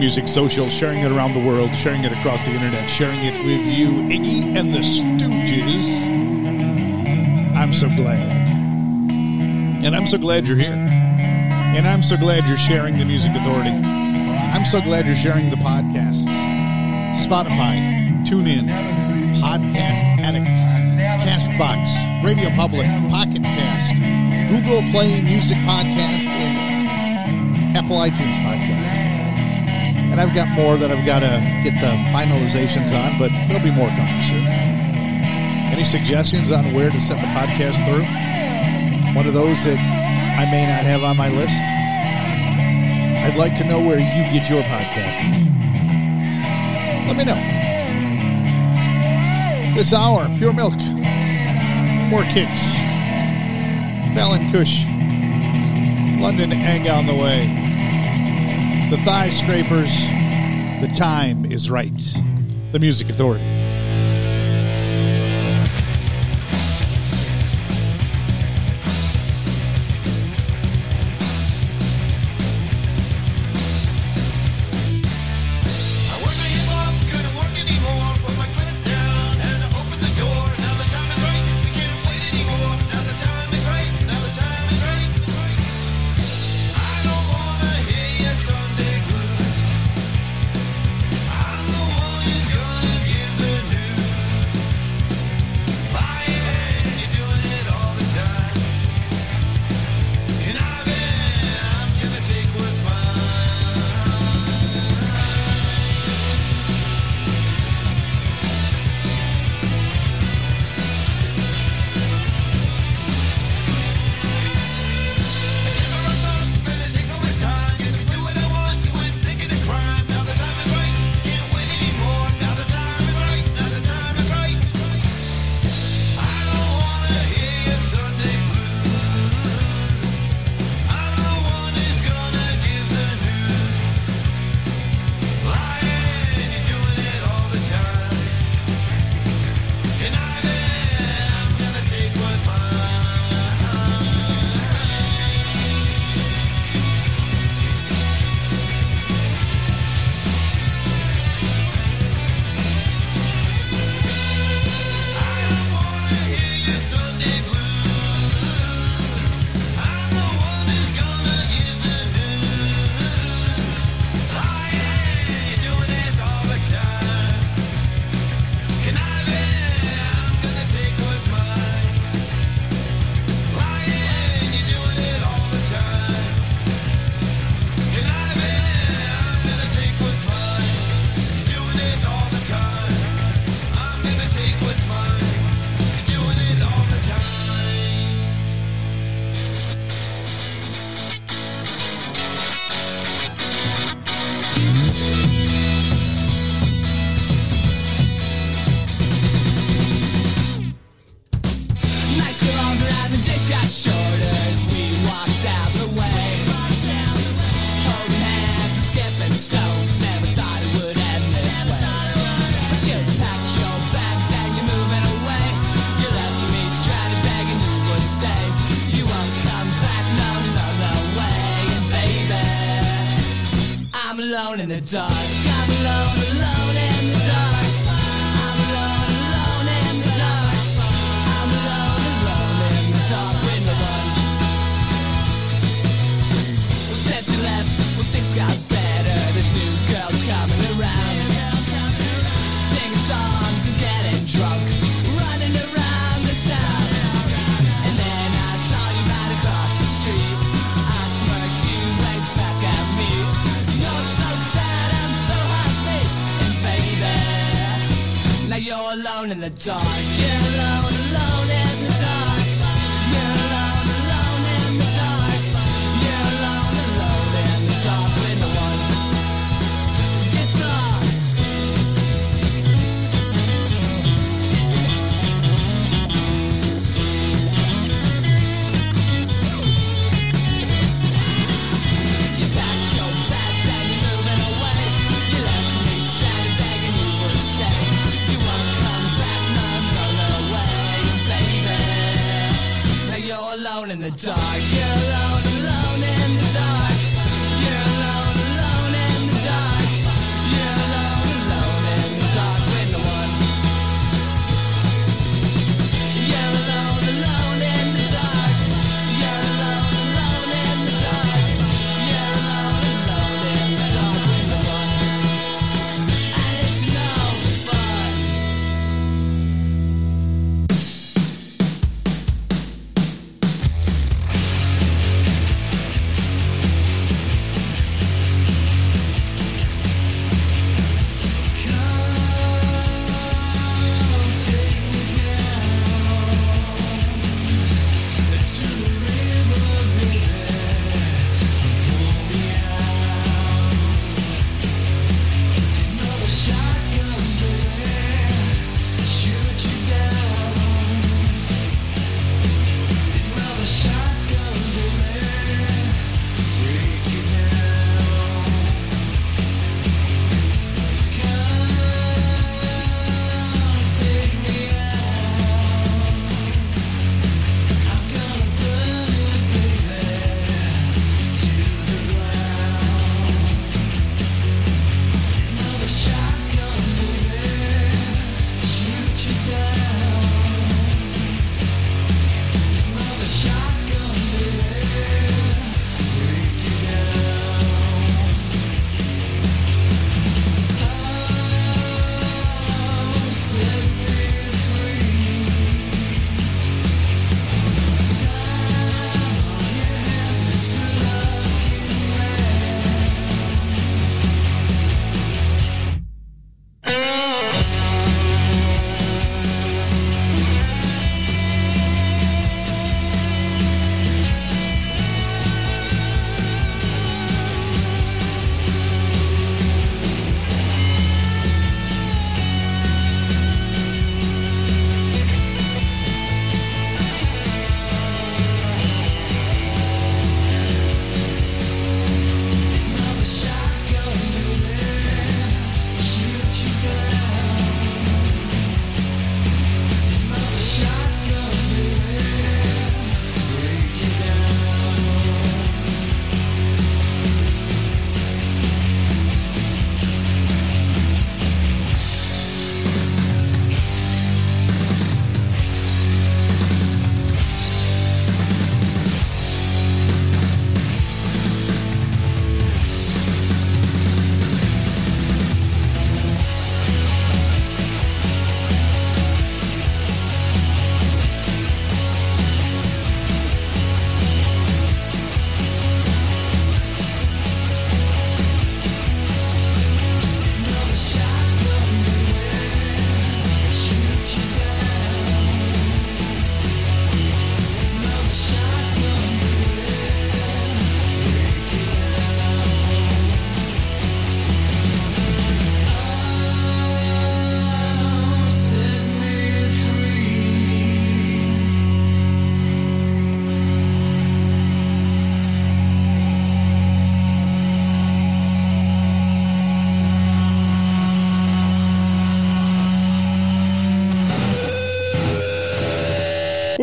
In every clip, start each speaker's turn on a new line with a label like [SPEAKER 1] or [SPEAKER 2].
[SPEAKER 1] Music social, sharing it around the world, sharing it across the internet, sharing it with you, Iggy and the Stooges. I'm so glad. And I'm so glad you're here. And I'm so glad you're sharing the Music Authority. I'm so glad you're sharing the podcasts. Spotify, TuneIn, Podcast Addict, Castbox, Radio Public, Pocket Cast, Google Play Music Podcast, and Apple iTunes Podcast. And I've got more that I've got to get the finalizations on, but there'll be more coming soon. Any suggestions on where to set the podcast through? One of those that I may not have on my list? I'd like to know where you get your podcasts. Let me know. This hour, Pure Milk, more kicks, Fallon Kush, London Egg on the way. The Thigh Scrapers. The time is right. The Music Authority.
[SPEAKER 2] die.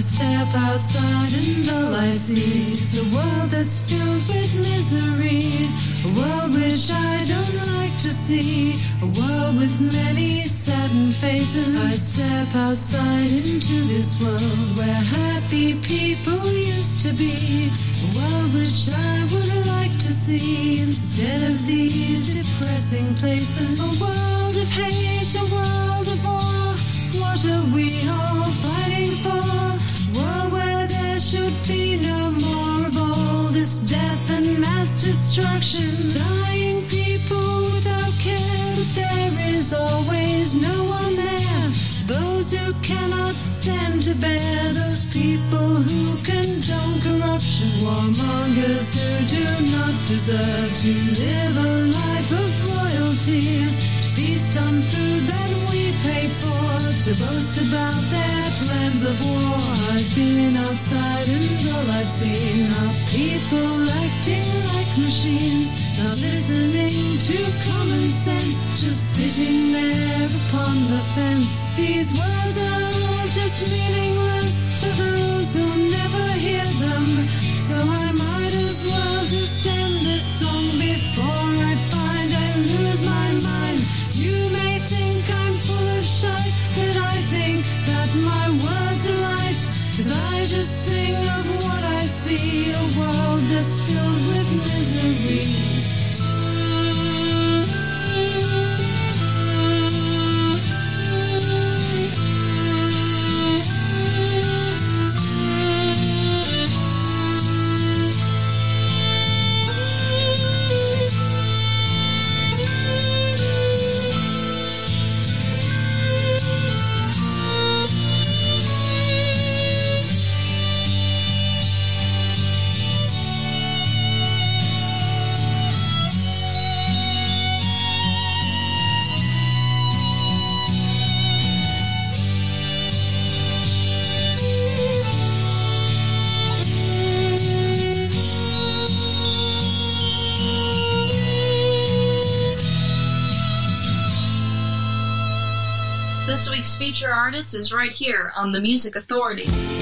[SPEAKER 3] I step outside and all I see is a world that's filled with misery. A world which I don't like to see. A world with many saddened faces. I step outside into this world where happy people used to be. A world which I would like to see instead of these depressing places. A world of hate, a world of war. What are we all fighting for? Should be no more of all this death and mass destruction. Dying people without care, but there is always no one there. Those who cannot stand to bear, those people who condone corruption, warmongers who do not deserve to live a life of royalty, on food that we pay for, to boast about their plans of war. I've been outside and all I've seen are people acting like machines, not listening to common sense, just sitting there upon the fence. These words are all just meaningless to those who never hear them. So I might as well just end
[SPEAKER 4] week's feature artist is right here on the Music Authority.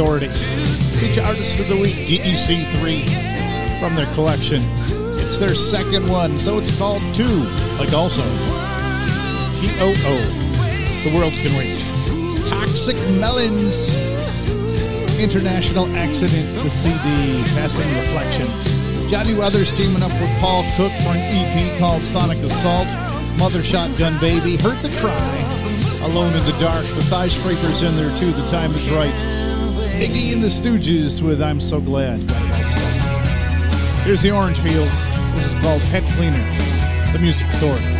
[SPEAKER 1] Authority. Feature Artist of the Week, GEC3, from their collection. It's their second one, so it's called Two, like also. T-O-O. The world can wait. Toxic Melons. International Accident, the CD, Passing Reflection. Johnny Weathers teaming up with Paul Cook for an EP called Sonic Assault. Mother Shotgun Baby, Hurt the Cry, Alone in the Dark, the Thigh Scrapers in there too, The Time is Right. Iggy and the Stooges with I'm So Glad. Here's the Orange Peels. This is called Head Cleaner, the Music Authority.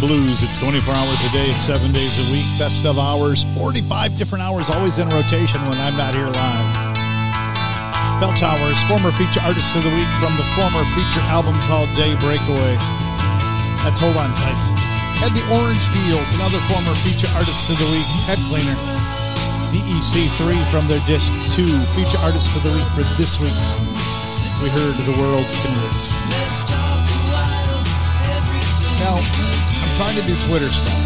[SPEAKER 2] Blues. It's 24 hours a day, seven days a week. Best of hours, 45 different hours, always in rotation when I'm not here live. Bell Towers, former feature artist of the week from the former feature album called Day Breakaway. That's Hold On Tight. Had the Orange Peels, another former feature artist of the week, Head Cleaner. DEC3 from their disc 2, feature artist of the week for this week. We heard The World Can Now, trying to do Twitter stuff,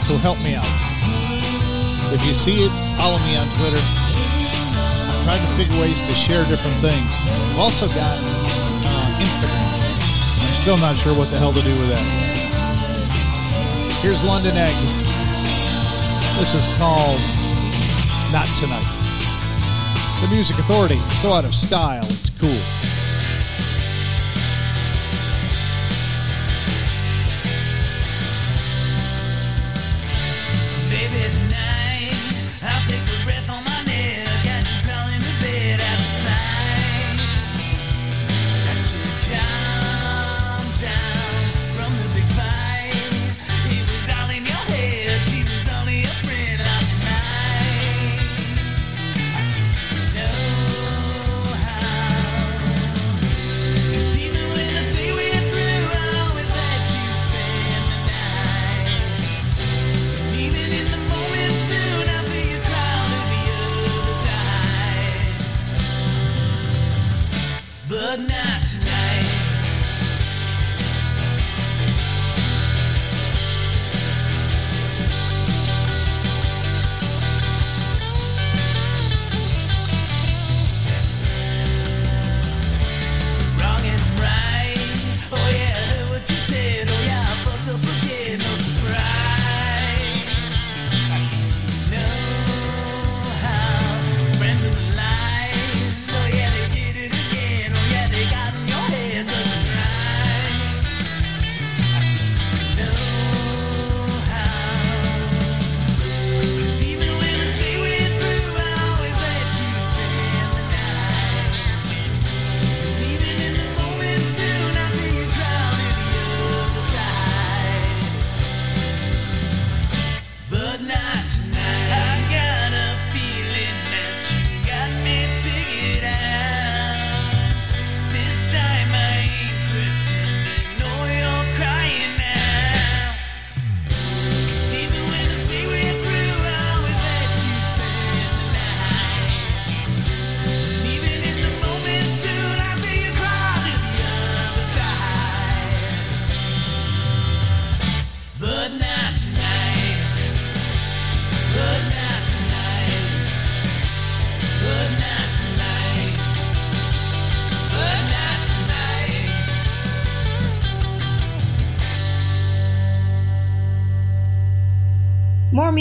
[SPEAKER 2] so help me out. If you see it, follow me on Twitter. I'm trying to figure ways to share different things. I've also got uh, Instagram. I'm still not sure what the hell to do with that. Here's London Egg. This is called Not Tonight. The Music Authority, so out of style, it's cool.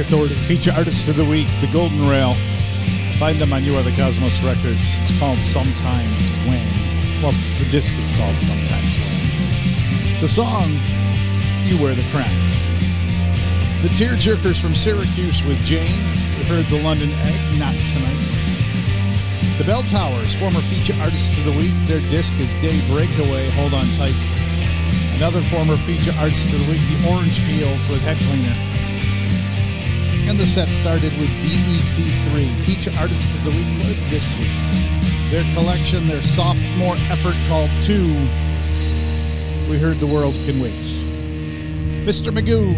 [SPEAKER 1] Authority feature artist of the week, The Golden Rail. Find them on You Are the Cosmos Records. It's called Sometimes When. Well, the disc is called Sometimes When. The song, You Wear the Crown. The Tearjerkers from Syracuse with Jane. We heard the London Egg, Not Tonight. The Bell Towers, former feature artist of the week. Their disc is Day Breakaway. Hold on tight. Another former feature artist of the week, the Orange Peels with Head Cleaner. And the set started with DEC3, feature artist of the week for this week. Their collection, their sophomore effort called Two. We heard the world can wait. Mr. Magoo,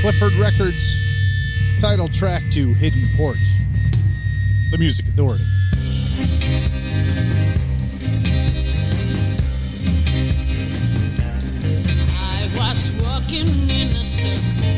[SPEAKER 1] Clifford Records, title track to Hidden Port, The Music Authority.
[SPEAKER 2] I was walking in a circle.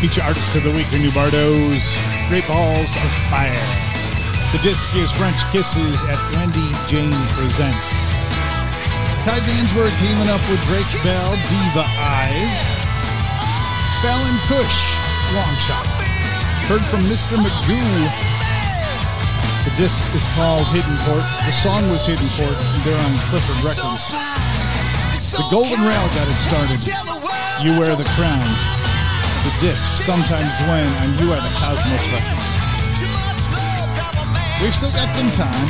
[SPEAKER 1] Feature artist of the week, the new Bardos. Great Balls of Fire. The disc is French Kisses at Wendy Jane Presents. Ty Dansberg teaming up with Drake Bell, Diva Eyes. Fallon Push, Long Shot. Heard from Mr. Magoo. The disc is called Hidden Court. The song was Hidden Court. and They're on Clifford Records. The Golden Rail got it started. You Wear the Crown. The disc, Sometimes When, and You Are the Cosmos Records. We've still got some time.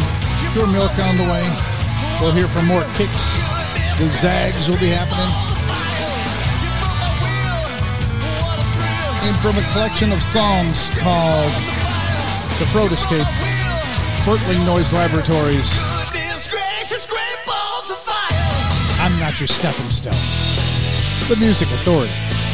[SPEAKER 1] Pure Milk on the way. We'll hear from more kicks. The Zags will be happening. And from a collection of songs called The Throat Escape, Bertling Noise Laboratories, I'm Not Your Stepping Stone. The Music Authority.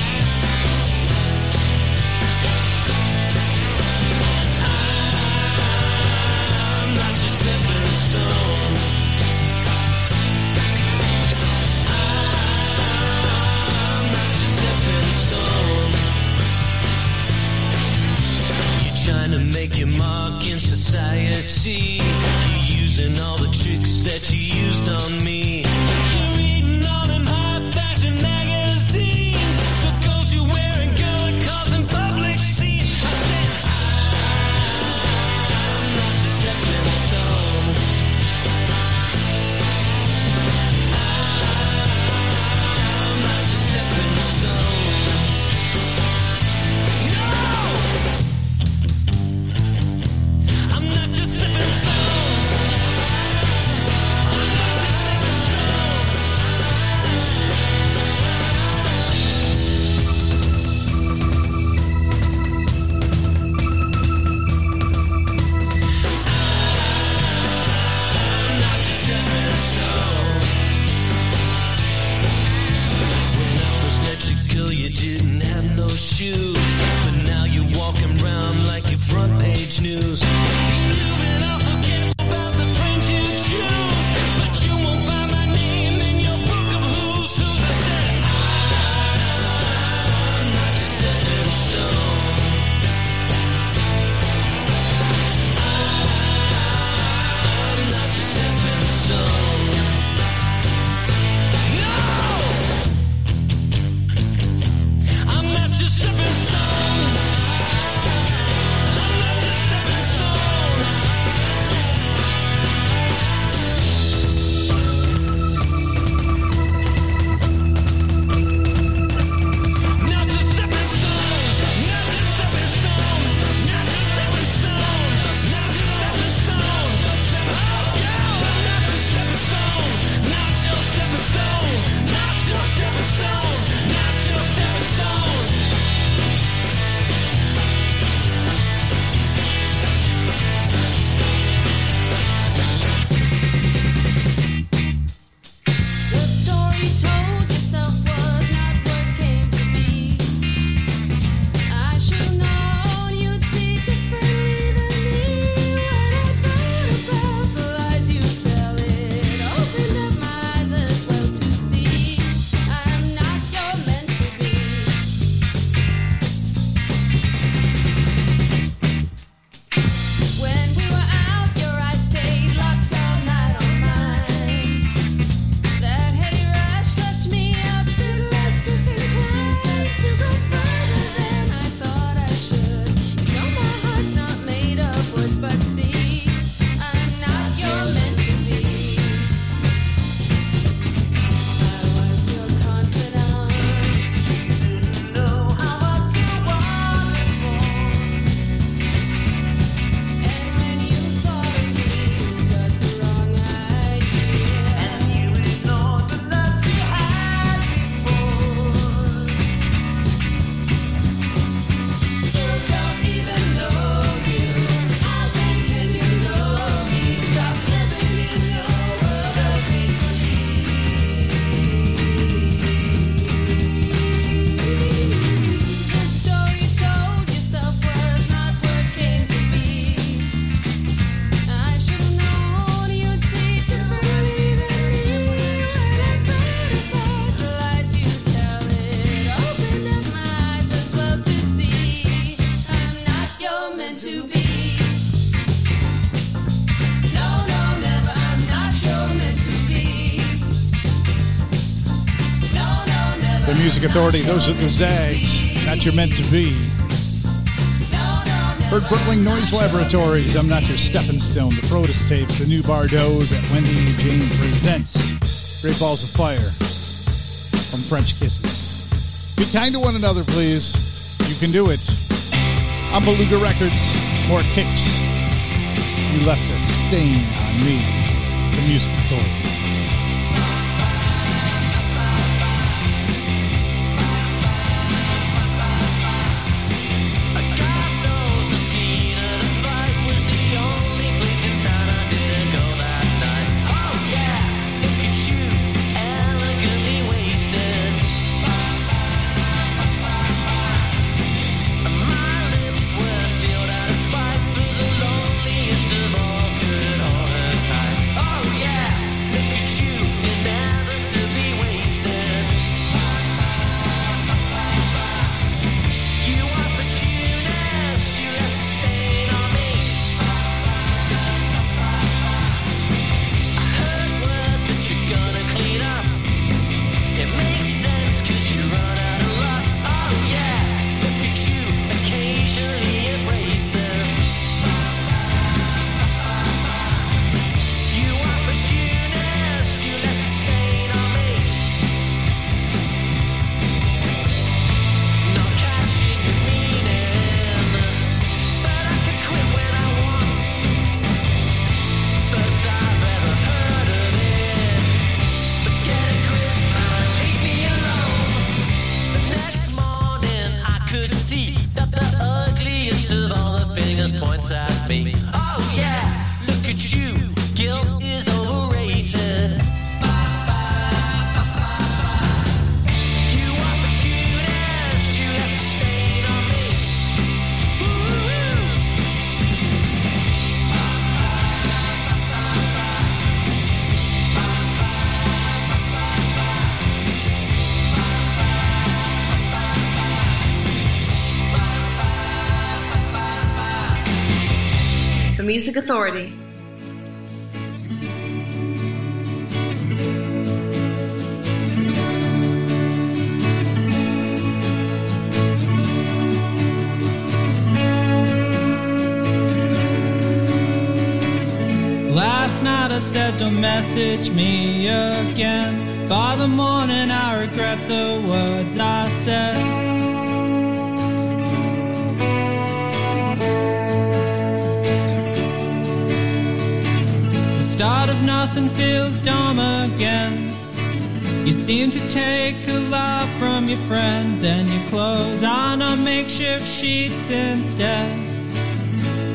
[SPEAKER 4] Music Authority. Those are the Zags. Not your meant to be. Heard Brooklyn Noise Laboratories. I'm not your stepping stone. The Protus tapes. The new Bardos at Wendy and Jane presents Great Balls of Fire from French Kisses. Be kind to one another, please. You can do it. I'm Beluga Records. More kicks. You left a stain on me. The Music Authority.
[SPEAKER 5] You seem to take a lot from your friends and your clothes on a makeshift sheets instead.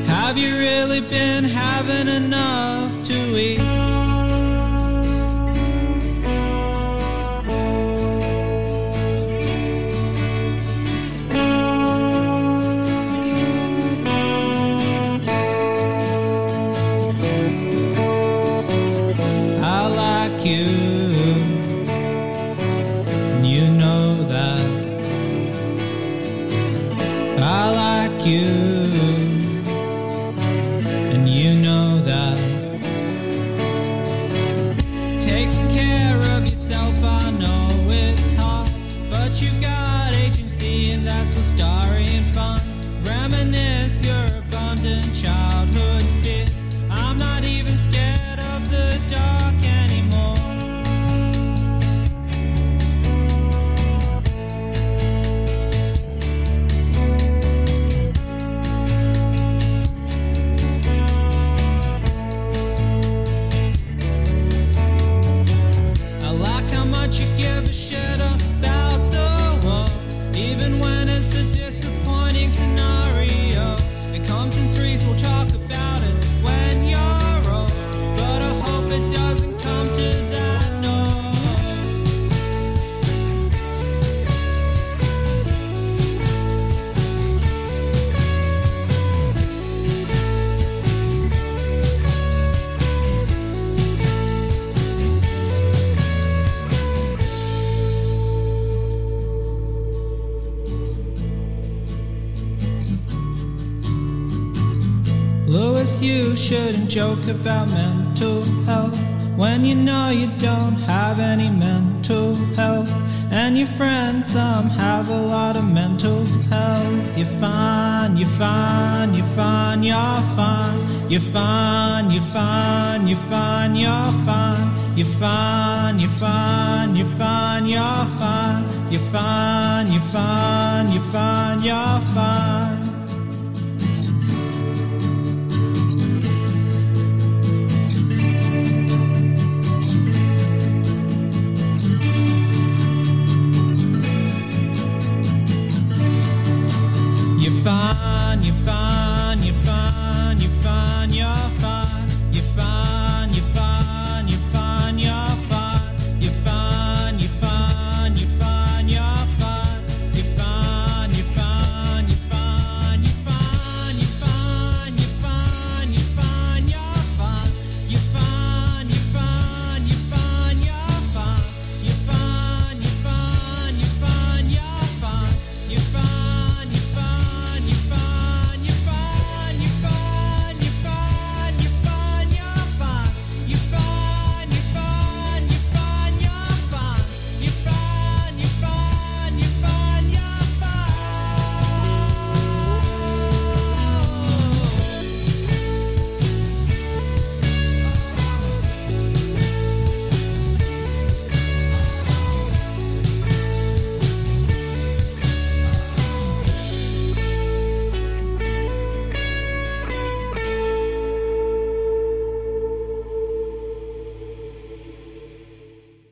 [SPEAKER 5] Have you really been having enough to eat? I like you, you Louis, you shouldn't joke about mental health when you know you don't have any mental health. And your friends, some have a lot of mental health. You're fine, you're fine, you're fine, you're fine. You're fine, you're fine, you're fine, you're fine. You're fine, you're fine, you're fine, you're fine. You're fine, you're fine, you're fine, you're fine. You're fine.